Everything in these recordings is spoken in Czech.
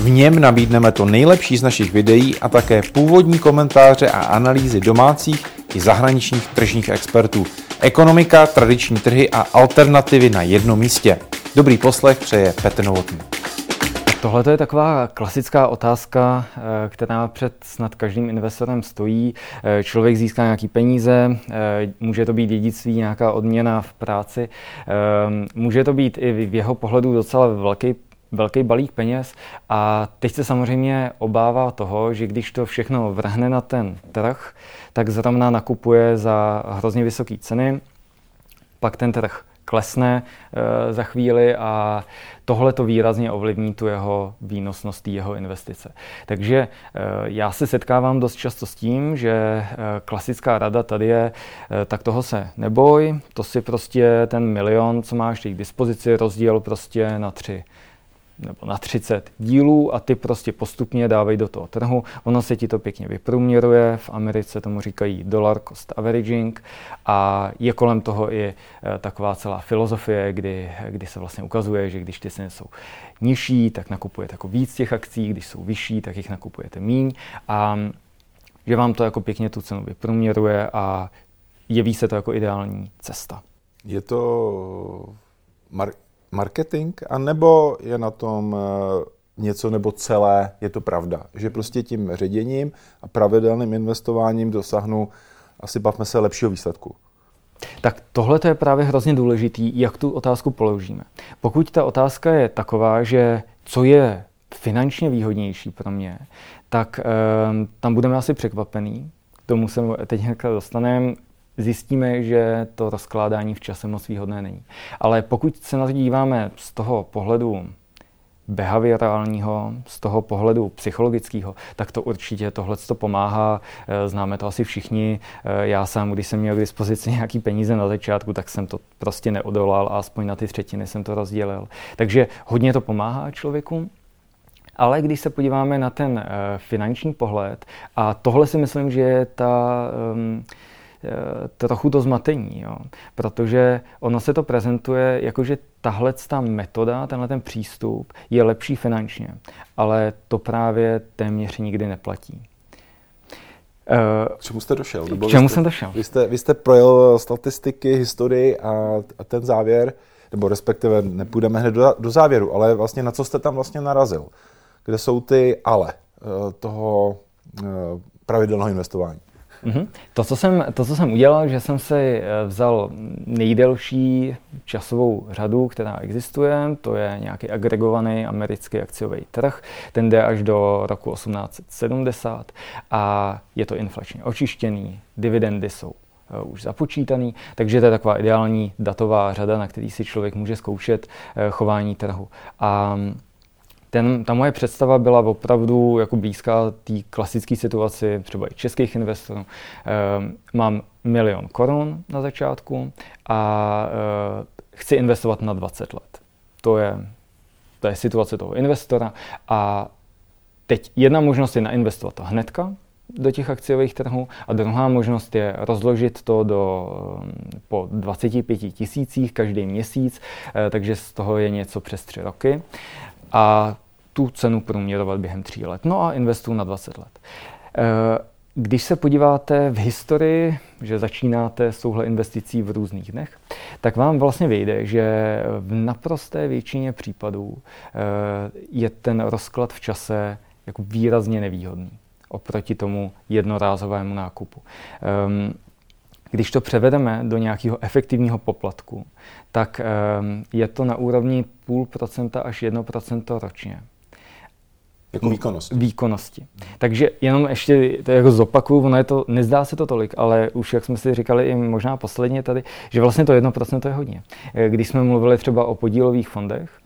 V něm nabídneme to nejlepší z našich videí a také původní komentáře a analýzy domácích i zahraničních tržních expertů. Ekonomika, tradiční trhy a alternativy na jednom místě. Dobrý poslech přeje Petr Novotný. Tohle je taková klasická otázka, eh, která před snad každým investorem stojí. Eh, člověk získá nějaký peníze, eh, může to být dědictví, nějaká odměna v práci, může to být i v jeho pohledu docela velký velký balík peněz a teď se samozřejmě obává toho, že když to všechno vrhne na ten trh, tak zrovna nakupuje za hrozně vysoké ceny, pak ten trh klesne e, za chvíli a tohle to výrazně ovlivní tu jeho výnosnost, jeho investice. Takže e, já se setkávám dost často s tím, že e, klasická rada tady je, e, tak toho se neboj, to si prostě ten milion, co máš k dispozici, rozděl prostě na tři nebo na 30 dílů a ty prostě postupně dávají do toho trhu. Ono se ti to pěkně vyprůměruje, v Americe tomu říkají dollar cost averaging a je kolem toho i eh, taková celá filozofie, kdy, kdy se vlastně ukazuje, že když ty ceny jsou nižší, tak nakupujete jako víc těch akcí, když jsou vyšší, tak jich nakupujete míň a že vám to jako pěkně tu cenu vyprůměruje a jeví se to jako ideální cesta. Je to mar- marketing, anebo je na tom eh, něco nebo celé, je to pravda. Že prostě tím ředěním a pravidelným investováním dosáhnu, asi bavme se, lepšího výsledku. Tak tohle je právě hrozně důležitý, jak tu otázku položíme. Pokud ta otázka je taková, že co je finančně výhodnější pro mě, tak um, tam budeme asi překvapený. K tomu se teď dostaneme zjistíme, že to rozkládání v čase moc výhodné není. Ale pokud se na to díváme z toho pohledu behaviorálního, z toho pohledu psychologického, tak to určitě tohle to pomáhá. Eh, známe to asi všichni. Eh, já sám, když jsem měl k dispozici nějaký peníze na začátku, tak jsem to prostě neodolal a aspoň na ty třetiny jsem to rozdělil. Takže hodně to pomáhá člověku. Ale když se podíváme na ten uh, finanční pohled, a tohle si myslím, že je ta um, Eh, trochu to zmatení, jo. protože ono se to prezentuje jako, že tahle ta metoda, tenhle ten přístup je lepší finančně, ale to právě téměř nikdy neplatí. K čemu jste došel? K čemu jste, jsem došel? Vy jste, vy jste projel statistiky, historii a, a ten závěr, nebo respektive nepůjdeme hned do, do závěru, ale vlastně na co jste tam vlastně narazil? Kde jsou ty ale eh, toho eh, pravidelného investování? Mm-hmm. To, co jsem, to, co jsem udělal, že jsem si eh, vzal nejdelší časovou řadu, která existuje, to je nějaký agregovaný americký akciový trh, ten jde až do roku 1870 a je to inflačně očištěný, dividendy jsou eh, už započítaný, takže to je taková ideální datová řada, na který si člověk může zkoušet eh, chování trhu. A ten, ta moje představa byla opravdu jako blízká té klasické situaci třeba i českých investorů. E, mám milion korun na začátku a e, chci investovat na 20 let. To je, to je situace toho investora a teď jedna možnost je nainvestovat to hnedka, do těch akciových trhů a druhá možnost je rozložit to do, po 25 tisících každý měsíc, eh, takže z toho je něco přes tři roky a tu cenu průměrovat během tří let. No a investuju na 20 let. Eh, když se podíváte v historii, že začínáte s touhle investicí v různých dnech, tak vám vlastně vyjde, že v naprosté většině případů eh, je ten rozklad v čase jako výrazně nevýhodný oproti tomu jednorázovému nákupu. Ehm, když to převedeme do nějakého efektivního poplatku, tak ehm, je to na úrovni půl procenta až 1% ročně. Jako výkonnosti. Výkonnosti. Takže jenom ještě to jako zopakuju, ono je to, nezdá se to tolik, ale už jak jsme si říkali i možná posledně tady, že vlastně to 1% je hodně. Eh, když jsme mluvili třeba o podílových fondech, eh,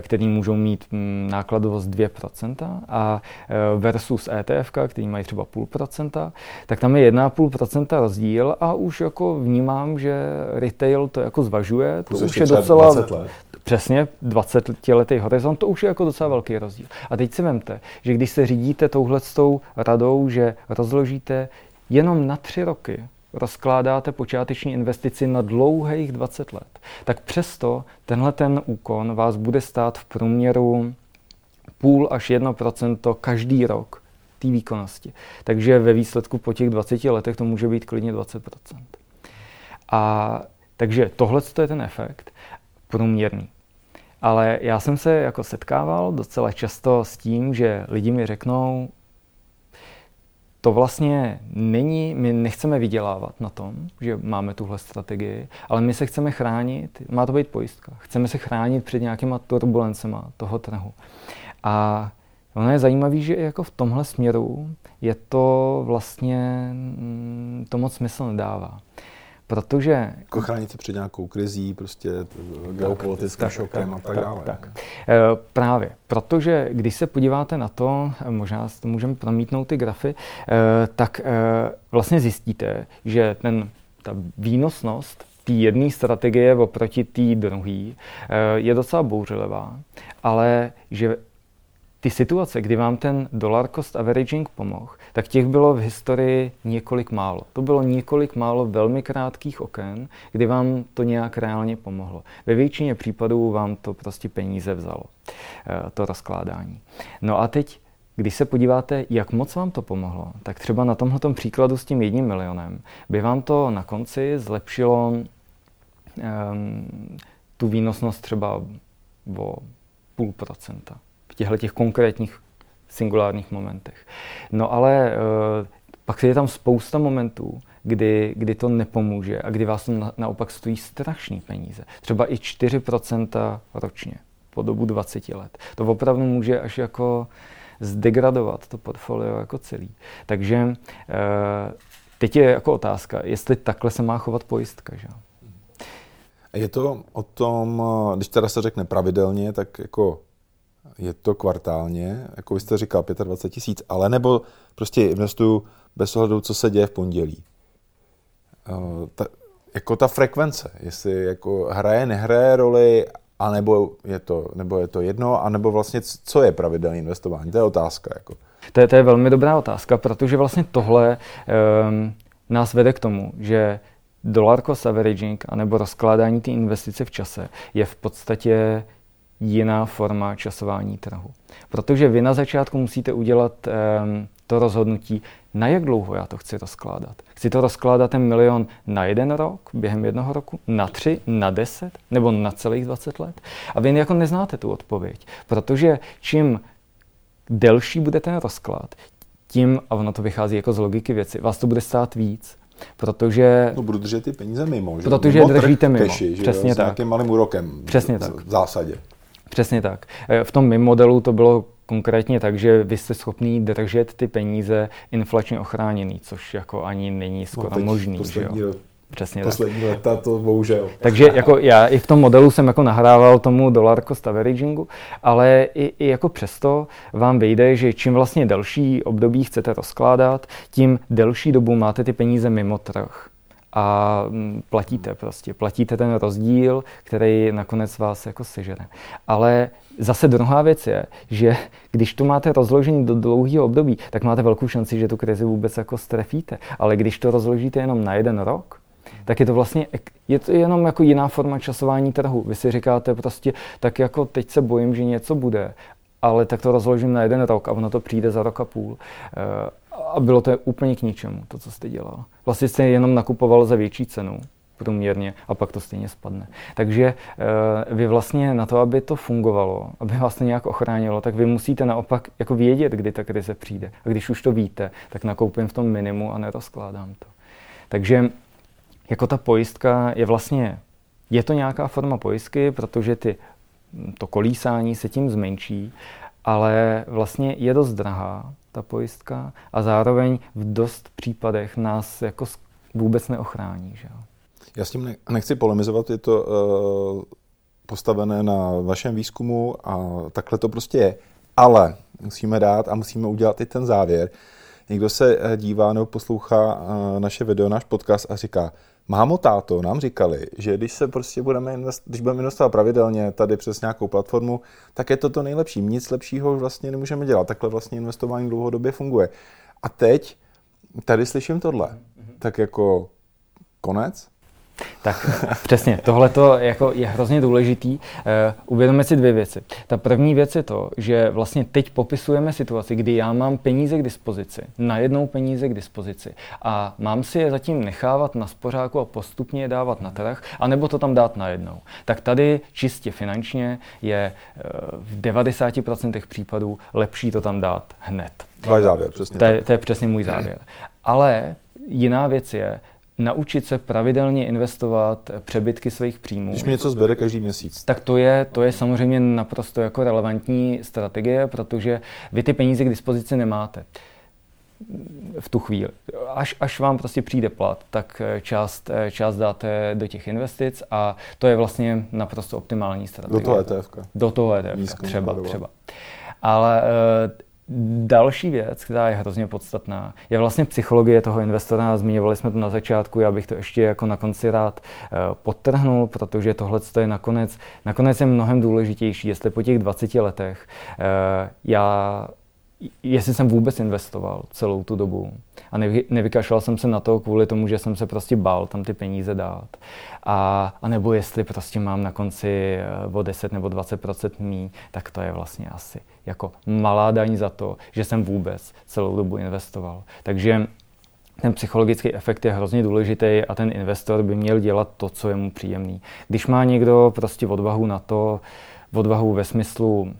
který můžou mít mm, nákladovost 2% a eh, versus ETF, který mají třeba půl procenta, tak tam je 1,5% rozdíl a už jako vnímám, že retail to jako zvažuje, to už je docela, 20 let. Přesně 20 letý horizont, to už je jako docela velký rozdíl. A teď si vemte, že když se řídíte touhle radou, že rozložíte jenom na tři roky, rozkládáte počáteční investici na dlouhých 20 let, tak přesto tenhle ten úkon vás bude stát v průměru půl až 1% každý rok té výkonnosti. Takže ve výsledku po těch 20 letech to může být klidně 20% A takže tohle je ten efekt průměrný. Ale já jsem se jako setkával docela často s tím, že lidi mi řeknou, to vlastně není, my nechceme vydělávat na tom, že máme tuhle strategii, ale my se chceme chránit, má to být pojistka, chceme se chránit před nějakýma turbulencema toho trhu. A ono je zajímavé, že jako v tomhle směru je to vlastně, mm, to moc smysl nedává. Protože... Jako chránit se před nějakou krizí, prostě geopolitickým šokem tak, a tak, tak dále. Tak. E, právě, protože když se podíváte na to, možná to můžeme promítnout ty grafy, e, tak e, vlastně zjistíte, že ten, ta výnosnost té jedné strategie oproti té druhé je docela bouřlivá, ale že ty situace, kdy vám ten dollar cost averaging pomohl, tak těch bylo v historii několik málo. To bylo několik málo velmi krátkých oken, kdy vám to nějak reálně pomohlo. Ve většině případů vám to prostě peníze vzalo, eh, to rozkládání. No a teď když se podíváte, jak moc vám to pomohlo, tak třeba na tomhle příkladu s tím jedním milionem by vám to na konci zlepšilo um, tu výnosnost třeba o půl procenta těchto těch konkrétních singulárních momentech. No ale uh, pak je tam spousta momentů, kdy, kdy to nepomůže a kdy vás to na, naopak stojí strašný peníze. Třeba i 4% ročně po dobu 20 let. To opravdu může až jako zdegradovat to portfolio jako celý. Takže uh, teď je jako otázka, jestli takhle se má chovat pojistka. Že? Je to o tom, eh, když teda se řekne pravidelně, tak jako je to kvartálně, jako vy jste říkal, 25 tisíc, ale nebo prostě investuju bez ohledu, co se děje v pondělí. Uh, ta, jako ta frekvence, jestli jako hraje, nehraje roli, anebo je to, nebo je to jedno, anebo vlastně co je pravidelné investování, to je otázka. Jako. To, je, to je velmi dobrá otázka, protože vlastně tohle um, nás vede k tomu, že dollar cost averaging, anebo rozkládání té investice v čase je v podstatě jiná forma časování trhu. Protože vy na začátku musíte udělat um, to rozhodnutí, na jak dlouho já to chci rozkládat. Chci to rozkládat ten milion na jeden rok, během jednoho roku, na tři, na deset, nebo na celých 20 let. A vy jako neznáte tu odpověď, protože čím delší bude ten rozklad, tím, a ono to vychází jako z logiky věci, vás to bude stát víc. Protože... No budu držet ty peníze mimo, že? Protože mimo držíte mimo. Keši, že Přesně jo? tak. S nějakým malým úrokem. Přesně tak. V zásadě. Přesně tak. E, v tom mým modelu to bylo konkrétně tak, že vy jste schopný držet ty peníze inflačně ochráněný, což jako ani není skoro no, možný. Že jo? Přesně poslední tak. leta to bohužel. Takže jako já i v tom modelu jsem jako nahrával tomu dollar cost averagingu, ale i, i jako přesto vám vyjde, že čím vlastně delší období chcete rozkládat, tím delší dobu máte ty peníze mimo trh a mm, platíte prostě. Platíte ten rozdíl, který nakonec vás jako sežere. Ale zase druhá věc je, že když to máte rozložení do dlouhého období, tak máte velkou šanci, že tu krizi vůbec jako strefíte. Ale když to rozložíte jenom na jeden rok, tak je to vlastně je to jenom jako jiná forma časování trhu. Vy si říkáte prostě, tak jako teď se bojím, že něco bude, ale tak to rozložím na jeden rok a ono to přijde za rok a půl. Eh, a bylo to úplně k ničemu, to, co jste dělal. Vlastně jste jenom nakupoval za větší cenu průměrně a pak to stejně spadne. Takže e, vy vlastně na to, aby to fungovalo, aby vás to nějak ochránilo, tak vy musíte naopak jako vědět, kdy ta krize přijde. A když už to víte, tak nakoupím v tom minimu a nerozkládám to. Takže jako ta pojistka je vlastně, je to nějaká forma pojistky, protože ty, to kolísání se tím zmenší, ale vlastně je dost drahá, ta pojistka, a zároveň v dost případech nás jako vůbec neochrání. Že jo? Já s tím nechci polemizovat, je to uh, postavené na vašem výzkumu a takhle to prostě je. Ale musíme dát a musíme udělat i ten závěr. Někdo se eh, dívá nebo poslouchá eh, naše video, náš podcast a říká, mámo, táto, nám říkali, že když se prostě budeme, invest, když budeme investovat pravidelně tady přes nějakou platformu, tak je to to nejlepší. Nic lepšího vlastně nemůžeme dělat. Takhle vlastně investování dlouhodobě funguje. A teď tady slyším tohle. Tak jako konec? Tak přesně, tohle jako je hrozně důležitý. Uh, uvědomit si dvě věci. Ta první věc je to, že vlastně teď popisujeme situaci, kdy já mám peníze k dispozici, najednou peníze k dispozici a mám si je zatím nechávat na spořáku a postupně je dávat na trh, anebo to tam dát najednou. Tak tady čistě finančně je uh, v 90% případů lepší to tam dát hned. Váš závěr, přesně. To je, to je přesně můj závěr. Ale jiná věc je, naučit se pravidelně investovat přebytky svých příjmů. Když mi něco zbere každý měsíc. Tak to je, to je samozřejmě naprosto jako relevantní strategie, protože vy ty peníze k dispozici nemáte v tu chvíli. Až, až vám prostě přijde plat, tak část, část dáte do těch investic a to je vlastně naprosto optimální strategie. Do toho ETF. Do toho ETF, třeba, třeba. Ale Další věc, která je hrozně podstatná, je vlastně psychologie toho investora. Zmiňovali jsme to na začátku, já bych to ještě jako na konci rád eh, podtrhnul, protože tohle je nakonec, nakonec je mnohem důležitější, jestli po těch 20 letech eh, já jestli jsem vůbec investoval celou tu dobu. A nevy, nevykašlal jsem se na to kvůli tomu, že jsem se prostě bál tam ty peníze dát. A, a nebo jestli prostě mám na konci eh, o 10 nebo 20% mý, tak to je vlastně asi jako malá daň za to, že jsem vůbec celou dobu investoval. Takže ten psychologický efekt je hrozně důležitý a ten investor by měl dělat to, co je mu příjemný. Když má někdo prostě odvahu na to, odvahu ve smyslu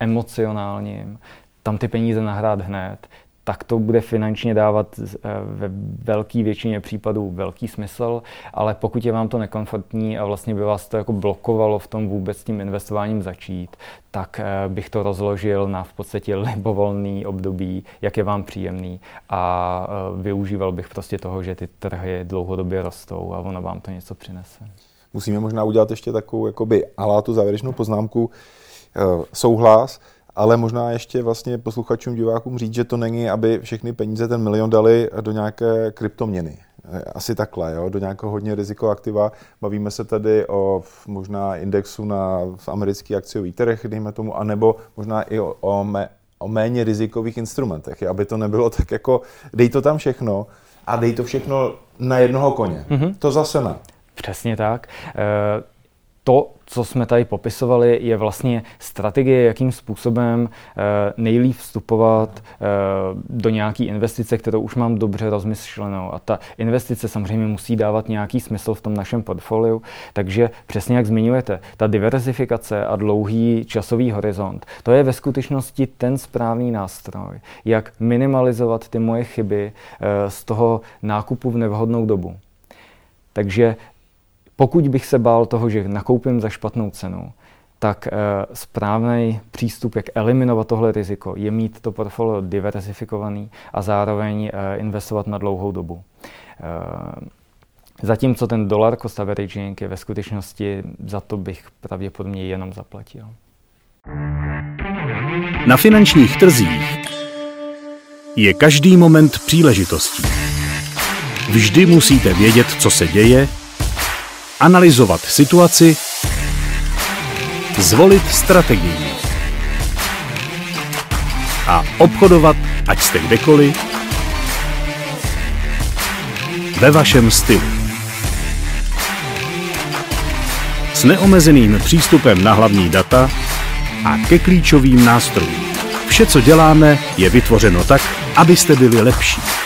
emocionálním, tam ty peníze nahrát hned, tak to bude finančně dávat eh, ve velké většině případů velký smysl, ale pokud je vám to nekomfortní a vlastně by vás to jako blokovalo v tom vůbec tím investováním začít, tak eh, bych to rozložil na v podstatě libovolný období, jak je vám příjemný a eh, využíval bych prostě toho, že ty trhy dlouhodobě rostou a ono vám to něco přinese. Musíme možná udělat ještě takovou jakoby alátu závěrečnou poznámku, souhlas, ale možná ještě vlastně posluchačům, divákům říct, že to není, aby všechny peníze ten milion dali do nějaké kryptoměny. Asi takhle, jo? do nějakého hodně rizikoaktiva. Bavíme se tady o možná indexu na v americký akciový trh, dejme tomu, anebo možná i o, o, mé, o méně rizikových instrumentech, aby to nebylo tak jako, dej to tam všechno a dej to všechno na jednoho koně. Mm-hmm. To zase ne. Přesně tak. E- to, co jsme tady popisovali, je vlastně strategie, jakým způsobem eh, nejlíp vstupovat eh, do nějaké investice, kterou už mám dobře rozmyšlenou. A ta investice samozřejmě musí dávat nějaký smysl v tom našem portfoliu. Takže přesně jak zmiňujete, ta diverzifikace a dlouhý časový horizont, to je ve skutečnosti ten správný nástroj, jak minimalizovat ty moje chyby eh, z toho nákupu v nevhodnou dobu. Takže pokud bych se bál toho, že nakoupím za špatnou cenu, tak e, správný přístup, jak eliminovat tohle riziko, je mít to portfolio diversifikovaný a zároveň e, investovat na dlouhou dobu. E, zatímco ten dollar cost averaging je ve skutečnosti, za to bych pravděpodobně jenom zaplatil. Na finančních trzích je každý moment příležitostí. Vždy musíte vědět, co se děje analyzovat situaci, zvolit strategii a obchodovat, ať jste kdekoliv, ve vašem stylu. S neomezeným přístupem na hlavní data a ke klíčovým nástrojům. Vše, co děláme, je vytvořeno tak, abyste byli lepší.